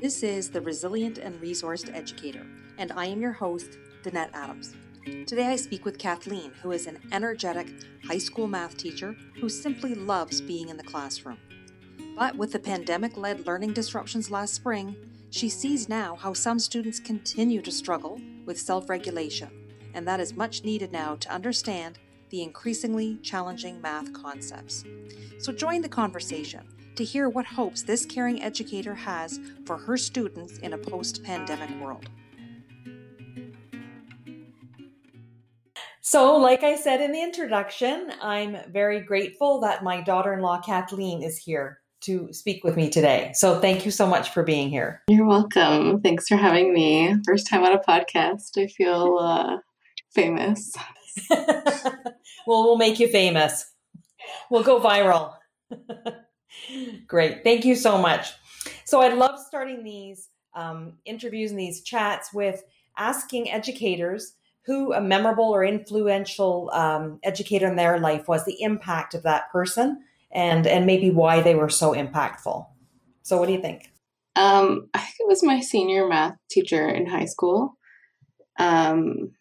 This is The Resilient and Resourced Educator, and I am your host, Danette Adams. Today I speak with Kathleen, who is an energetic high school math teacher who simply loves being in the classroom. But with the pandemic led learning disruptions last spring, she sees now how some students continue to struggle with self regulation, and that is much needed now to understand the increasingly challenging math concepts. So join the conversation to hear what hopes this caring educator has for her students in a post pandemic world. So, like I said in the introduction, I'm very grateful that my daughter in law, Kathleen, is here to speak with me today. So, thank you so much for being here. You're welcome. Thanks for having me. First time on a podcast. I feel uh, famous. well, we'll make you famous. We'll go viral. Great. Thank you so much. So, I love starting these um, interviews and these chats with asking educators who a memorable or influential um, educator in their life was, the impact of that person, and and maybe why they were so impactful. So, what do you think? Um, I think it was my senior math teacher in high school. Um,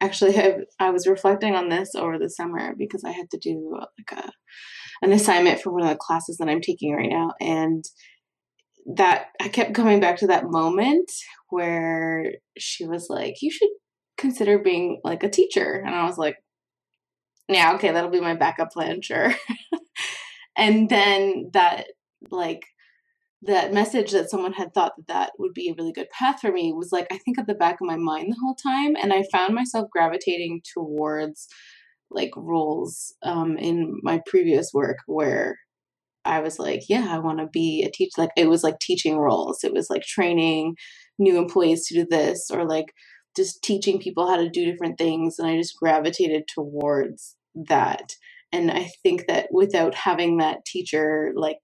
actually I, I was reflecting on this over the summer because I had to do like a an assignment for one of the classes that I'm taking right now. And that I kept coming back to that moment where she was like you should consider being like a teacher. And I was like yeah okay that'll be my backup plan sure. And then that like that message that someone had thought that that would be a really good path for me was like i think at the back of my mind the whole time. And i found myself gravitating towards like roles um, in my previous work where i was like yeah i want to be a teacher like it was like teaching roles. It was like training new employees to do this or like just teaching people how to do different things and i just gravitated towards that. And i think that without having that teacher like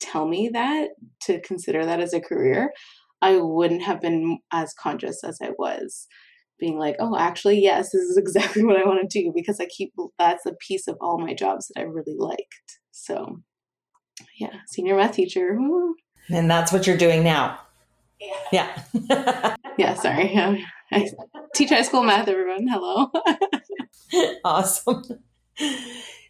tell me that to consider that as a career, I wouldn't have been as conscious as I was being like, oh, actually, yes, this is exactly what I want to do because I keep that's a piece of all my jobs that I really liked. So, yeah, senior math teacher. And that's what you're doing now. Yeah. Yeah. yeah sorry. I teach high school math, everyone. Hello. awesome.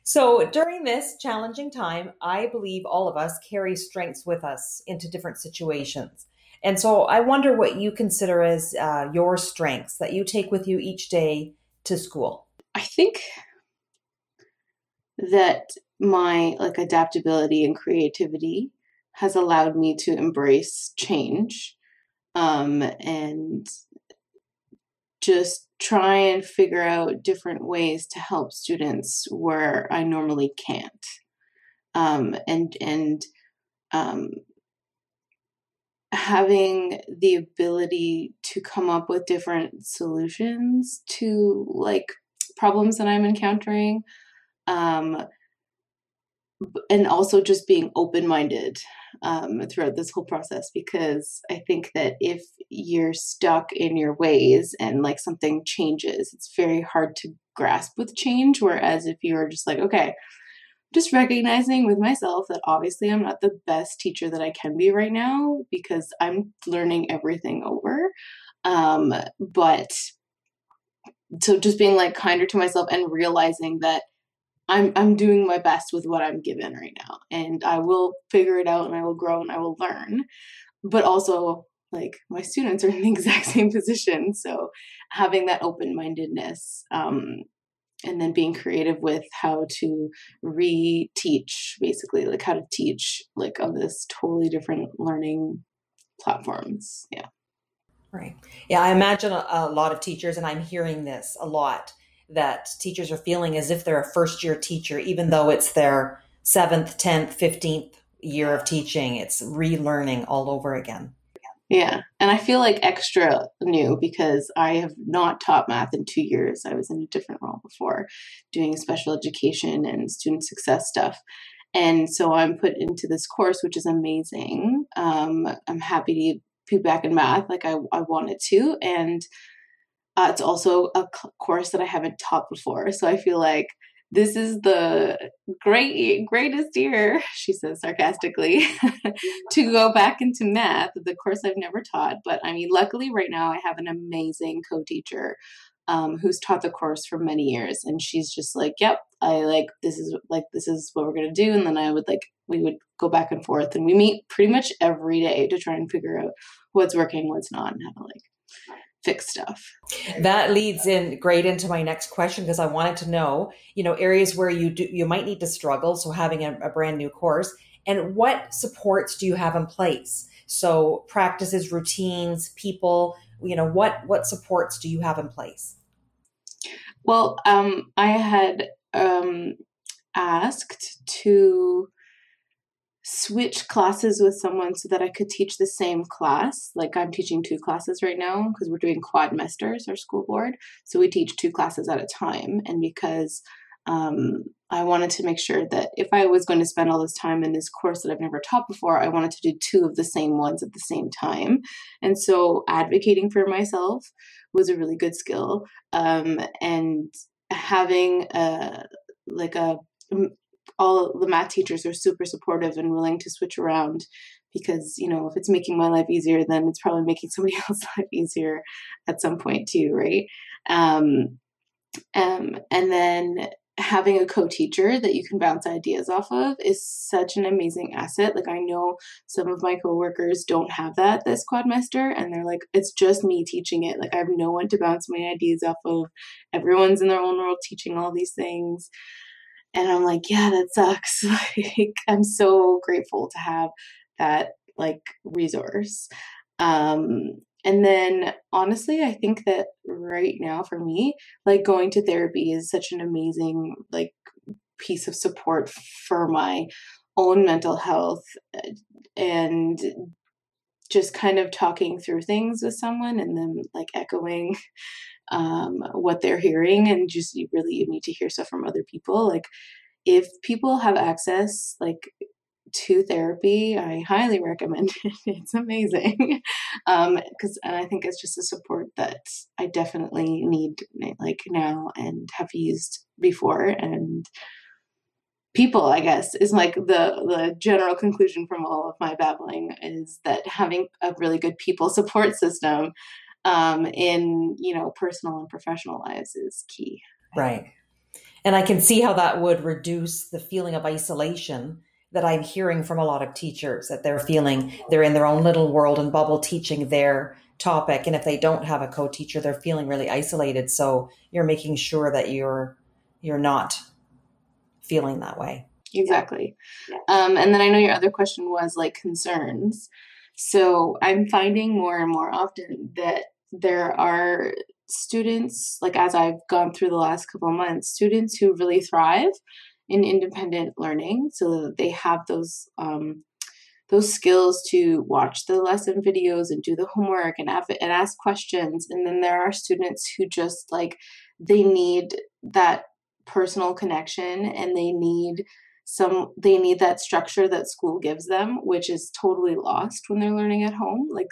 So during this challenging time, I believe all of us carry strengths with us into different situations. And so I wonder what you consider as uh, your strengths that you take with you each day to school. I think that my like adaptability and creativity has allowed me to embrace change um, and just try and figure out different ways to help students where I normally can't. Um, and and um, having the ability to come up with different solutions to like problems that I'm encountering. Um, and also just being open minded um, throughout this whole process because I think that if you're stuck in your ways and like something changes, it's very hard to grasp with change. Whereas if you're just like, okay, just recognizing with myself that obviously I'm not the best teacher that I can be right now because I'm learning everything over. Um, but so just being like kinder to myself and realizing that I'm I'm doing my best with what I'm given right now and I will figure it out and I will grow and I will learn. But also like my students are in the exact same position. So having that open-mindedness um, and then being creative with how to reteach basically like how to teach like on this totally different learning platforms. Yeah. Right. Yeah, I imagine a, a lot of teachers and I'm hearing this a lot that teachers are feeling as if they're a first year teacher, even though it's their seventh, 10th, 15th year of teaching. It's relearning all over again. Yeah. And I feel like extra new because I have not taught math in two years. I was in a different role before doing special education and student success stuff. And so I'm put into this course, which is amazing. Um, I'm happy to be back in math like I, I wanted to. And uh, it's also a course that I haven't taught before. So I feel like this is the great greatest year she says sarcastically to go back into math the course i've never taught but i mean luckily right now i have an amazing co-teacher um, who's taught the course for many years and she's just like yep i like this is like this is what we're going to do and then i would like we would go back and forth and we meet pretty much every day to try and figure out what's working what's not and how to like fix stuff. That leads in great into my next question because I wanted to know, you know, areas where you do you might need to struggle. So having a, a brand new course, and what supports do you have in place? So practices, routines, people, you know, what what supports do you have in place? Well, um, I had um, asked to switch classes with someone so that I could teach the same class. Like I'm teaching two classes right now because we're doing quad quadmesters, our school board. So we teach two classes at a time. And because um, I wanted to make sure that if I was going to spend all this time in this course that I've never taught before, I wanted to do two of the same ones at the same time. And so advocating for myself was a really good skill. Um, and having a like a all the math teachers are super supportive and willing to switch around because you know if it's making my life easier then it's probably making somebody else's life easier at some point too right? Um, um, and then having a co-teacher that you can bounce ideas off of is such an amazing asset. Like i know some of my coworkers don't have that this quadmester and they're like it's just me teaching it. Like i have no one to bounce my ideas off of. Everyone's in their own world teaching all these things and i'm like yeah that sucks. Like i'm so grateful to have that like resource. Um and then honestly i think that right now for me like going to therapy is such an amazing like piece of support for my own mental health uh, and just kind of talking through things with someone and then like echoing um, what they're hearing and just you really you need to hear stuff from other people. Like if people have access like to therapy i highly recommend it. It's amazing. Um because and i think it's just a support that i definitely need like now and have used before. And people i guess is like the the general conclusion from all of my babbling is that having a really good people support system um, in you know personal and professional lives is key. Right. And i can see how that would reduce the feeling of isolation that i'm hearing from a lot of teachers that they're feeling they're in their own little world and bubble teaching their topic and if they don't have a co-teacher they're feeling really isolated. So you're making sure that you're you're not feeling that way. Exactly. Yeah. um, and then i know your other question was like concerns. So I'm finding more and more often that there are students, like as I've gone through the last couple of months, students who really thrive in independent learning so they have those um, those skills to watch the lesson videos and do the homework and, have, and ask questions and then there are students who just like they need that personal connection and they need some they need that structure that school gives them which is totally lost when they're learning at home like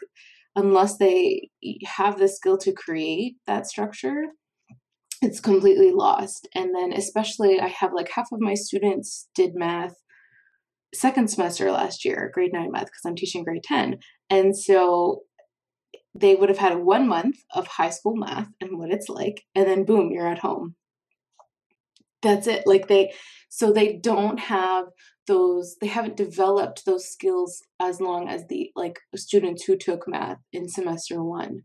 unless they have the skill to create that structure it's completely lost. And then especially i have like half of my students did math second semester last year grade 9 math because i'm teaching grade 10 and so they would have had one month of high school math and what it's like and then boom you're at home that's it like they so they don't have those they haven't developed those skills as long as the like students who took math in semester one.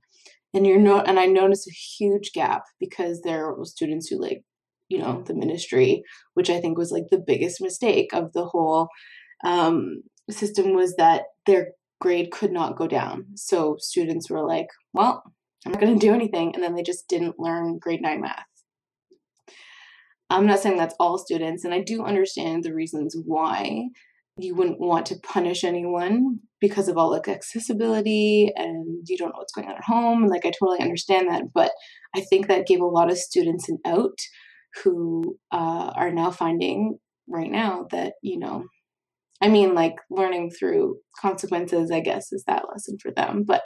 And you're not and i noticed a huge gap because there were students who like you know the ministry which i think was like the biggest mistake of the whole um, system was that their grade could not go down. So students were like well i'm not going to do anything. And then they just didn't learn grade 9 math I'm not saying that's all students, and I do understand the reasons why you wouldn't want to punish anyone because of all like accessibility and you don't know what's going on at home. And Like I totally understand that, but I think that gave a lot of students an out who uh, are now finding right now that you know, I mean, like learning through consequences. I guess is that lesson for them, but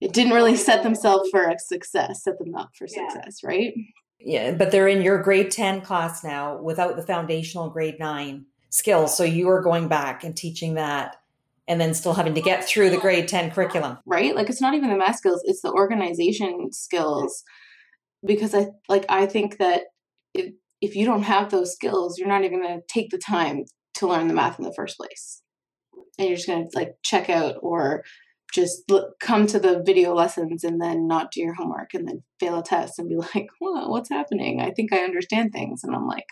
it didn't really set themselves for a success, set them up for success, right? Yeah, but they're in your grade 10 class now without the foundational grade 9 skills. So you are going back and teaching that and then still having to get through the grade 10 curriculum. Right? Like it's not even the math skills, it's the organization skills because I like I think that if if you don't have those skills, you're not even going to take the time to learn the math in the first place. And you're just going to like check out or just come to the video lessons and then not do your homework and then fail a test and be like, well, what's happening? I think I understand things. And I'm like,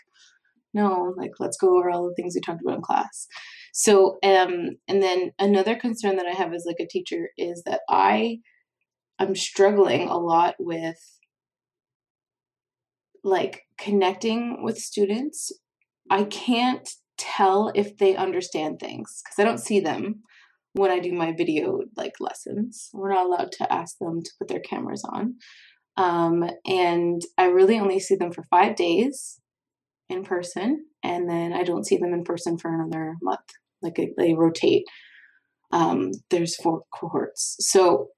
no, like, let's go over all the things we talked about in class. So, um, and then another concern that I have as like a teacher is that I, I'm struggling a lot with like connecting with students. I can't tell if they understand things because I don't see them when I do my video like lessons. We're not allowed to ask them to put their cameras on. Um, and I really only see them for five days in person, and then I don't see them in person for another month. Like they rotate. Um, there's four cohorts, so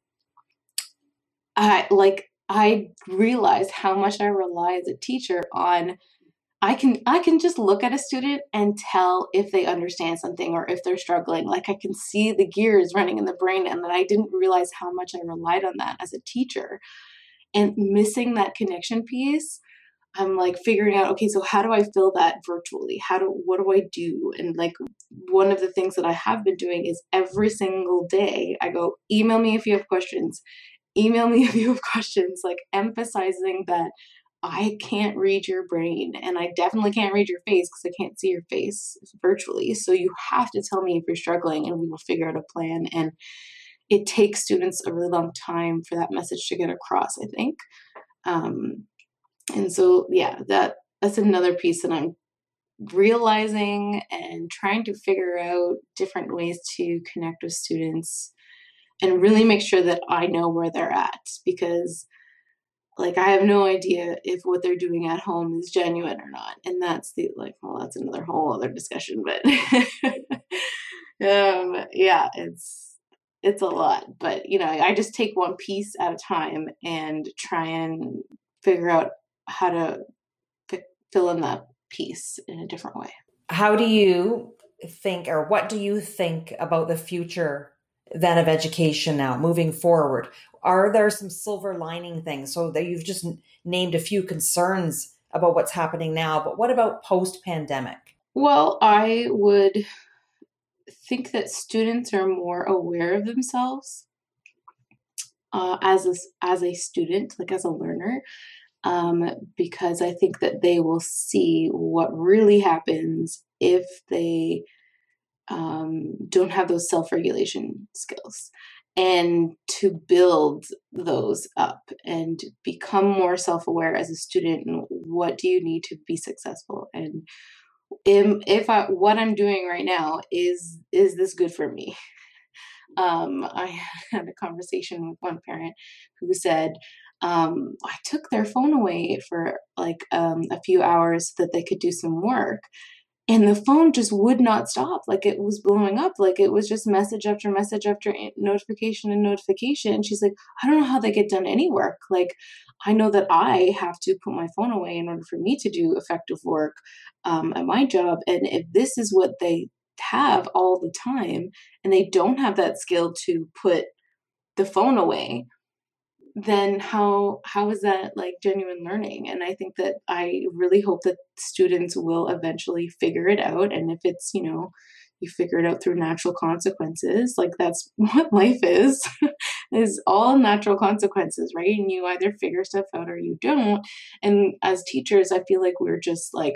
I like I realized how much I rely as a teacher on I can I can just look at a student and tell if they understand something or if they're struggling. Like I can see the gears running in the brain and that I didn't realize how much I relied on that as a teacher. And missing that connection piece, I'm like figuring out, okay, so how do I fill that virtually? How do what do I do? And like one of the things that I have been doing is every single day I go, email me if you have questions. Email me if you have questions, like emphasizing that I can't read your brain and I definitely can't read your face because I can't see your face virtually. So you have to tell me if you're struggling and we will figure out a plan. And it takes students a really long time for that message to get across, I think. Um, and so, yeah, that that's another piece that I'm realizing and trying to figure out different ways to connect with students and really make sure that I know where they're at because like i have no idea if what they're doing at home is genuine or not and that's the like well that's another whole other discussion but um yeah it's it's a lot but you know i just take one piece at a time and try and figure out how to f- fill in that piece in a different way. How do you think or what do you think about the future then of education now moving forward are there some silver lining things? So that you've just named a few concerns about what's happening now but what about post pandemic well i would think that students are more aware of themselves uh, as a, as a student like as a learner um, because i think that they will see what really happens if they um, don't have those self regulation skills and to build those up and become more self-aware as a student and what do you need to be successful? And if I, what i'm doing right now is is this good for me? Um, i had a conversation with one parent who said um, i took their phone away for like um, a few hours so that they could do some work and the phone just would not stop. Like it was blowing up. Like it was just message after message after notification and notification. And she's like i don't know how they get done any work. Like i know that i have to put my phone away in order for me to do effective work um, at my job. And if this is what they have all the time and they don't have that skill to put the phone away then how how is that like genuine learning? And i think that i really hope that students will eventually figure it out and if it's you know you figure it out through natural consequences like that's what life is is all natural consequences right? And you either figure stuff out or you don't. And as teachers i feel like we're just like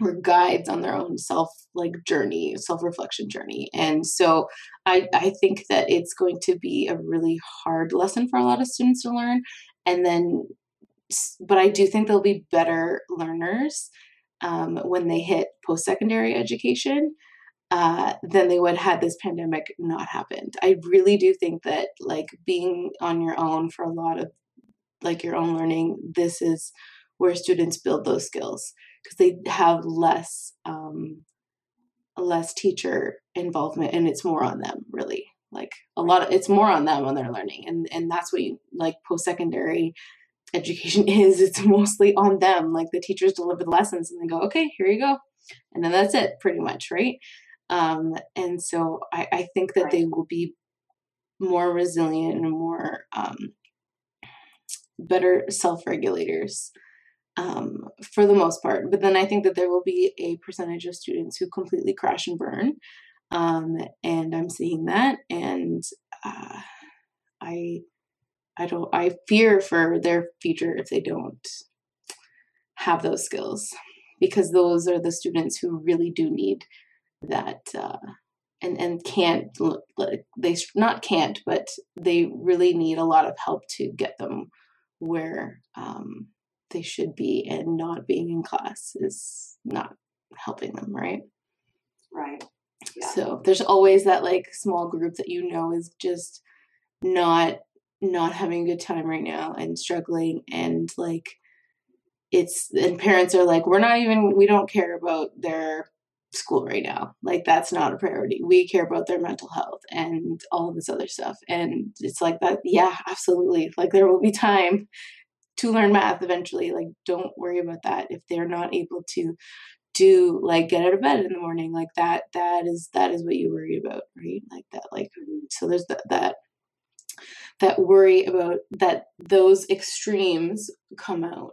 or guides on their own self like journey self reflection journey. And so I, I think that it's going to be a really hard lesson for a lot of students to learn. And then but i do think they'll be better learners um, when they hit post-secondary education uh, than they would had this pandemic not happened. I really do think that like being on your own for a lot of like your own learning this is where students build those skills because they have less um, less teacher involvement and it's more on them really like a lot of it's more on them when they're learning and and that's what you like post secondary education is. It's mostly on them. Like the teachers deliver the lessons and they go, okay, here you go. And then that's it, pretty much, right? Um, and so I, I think that they will be more resilient and more um, better self regulators um, for the most part. But then I think that there will be a percentage of students who completely crash and burn. Um, and I'm seeing that. And uh, I I don't I fear for their future if they don't have those skills because those are the students who really do need that uh, and and can't they not can't but they really need a lot of help to get them where um, they should be and not being in class is not helping them right? Right. Yeah. so there's always that like small group that you know is just not not having a good time right now and struggling and like it's and parents are like we're not even we don't care about their school right now. Like that's not a priority. We care about their mental health and all of this other stuff. And it's like that yeah absolutely. Like there will be time to learn math eventually like don't worry about that if they're not able to do like get out of bed in the morning like that that is that is what you worry about right like that like so there's that that that worry about that those extremes come out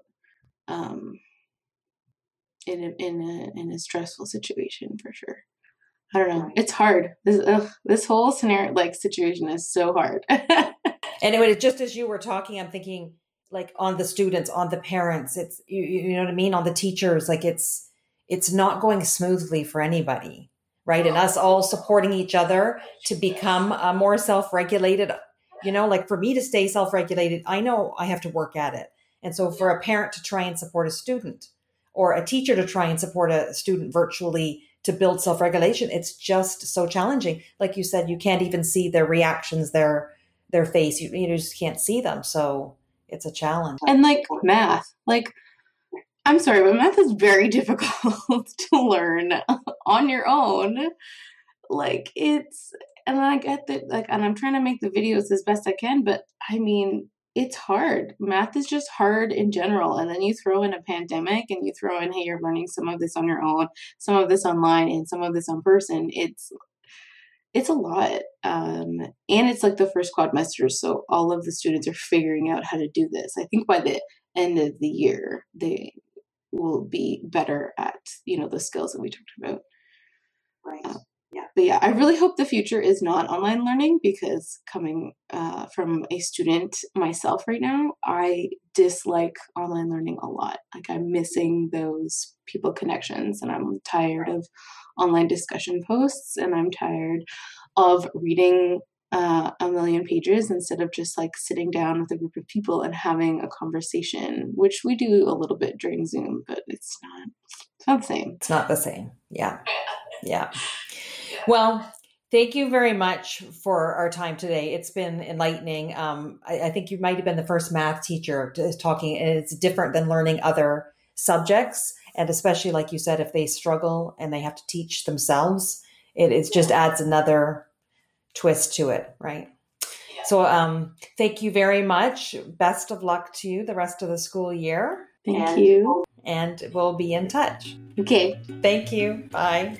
um, in a, in a in a stressful situation for sure. I don't know. It's hard. This ugh, this whole scenario like situation is so hard. anyway, just as you were talking, I'm thinking like on the students, on the parents. It's you, you know what I mean, on the teachers. Like it's it's not going smoothly for anybody, right? And us all supporting each other to become uh, more self regulated you know, like for me to stay self regulated, I know I have to work at it. And so for a parent to try and support a student or a teacher to try and support a student virtually to build self regulation, it's just so challenging. Like you said, you can't even see their reactions, their their face. You, you just can't see them. So it's a challenge. And like math, like I'm sorry, but math is very difficult to learn on your own. Like it's and I get that, like, and I'm trying to make the videos as best I can, but I mean, it's hard. Math is just hard in general. And then you throw in a pandemic and you throw in, hey, you're learning some of this on your own, some of this online, and some of this on person. It's it's a lot. Um, and it's like the first quad quadmester, so all of the students are figuring out how to do this. I think by the end of the year, they will be better at, you know, the skills that we talked about. Right. Uh, yeah but yeah i really hope the future is not online learning because coming uh, from a student myself right now i dislike online learning a lot like i'm missing those people connections and i'm tired of online discussion posts and i'm tired of reading uh, a million pages instead of just like sitting down with a group of people and having a conversation which we do a little bit during zoom but it's not it's not the same it's not the same yeah yeah well, thank you very much for our time today. It's been enlightening. Um, I, I, think you might have been the first math teacher talking, and it's different than learning other subjects. And especially, like you said, if they struggle and they have to teach themselves, it, it just adds another twist to it, right? So, um, thank you very much. Best of luck to you the rest of the school year. Thank and, you. And we'll be in touch. Okay. Thank you. Bye.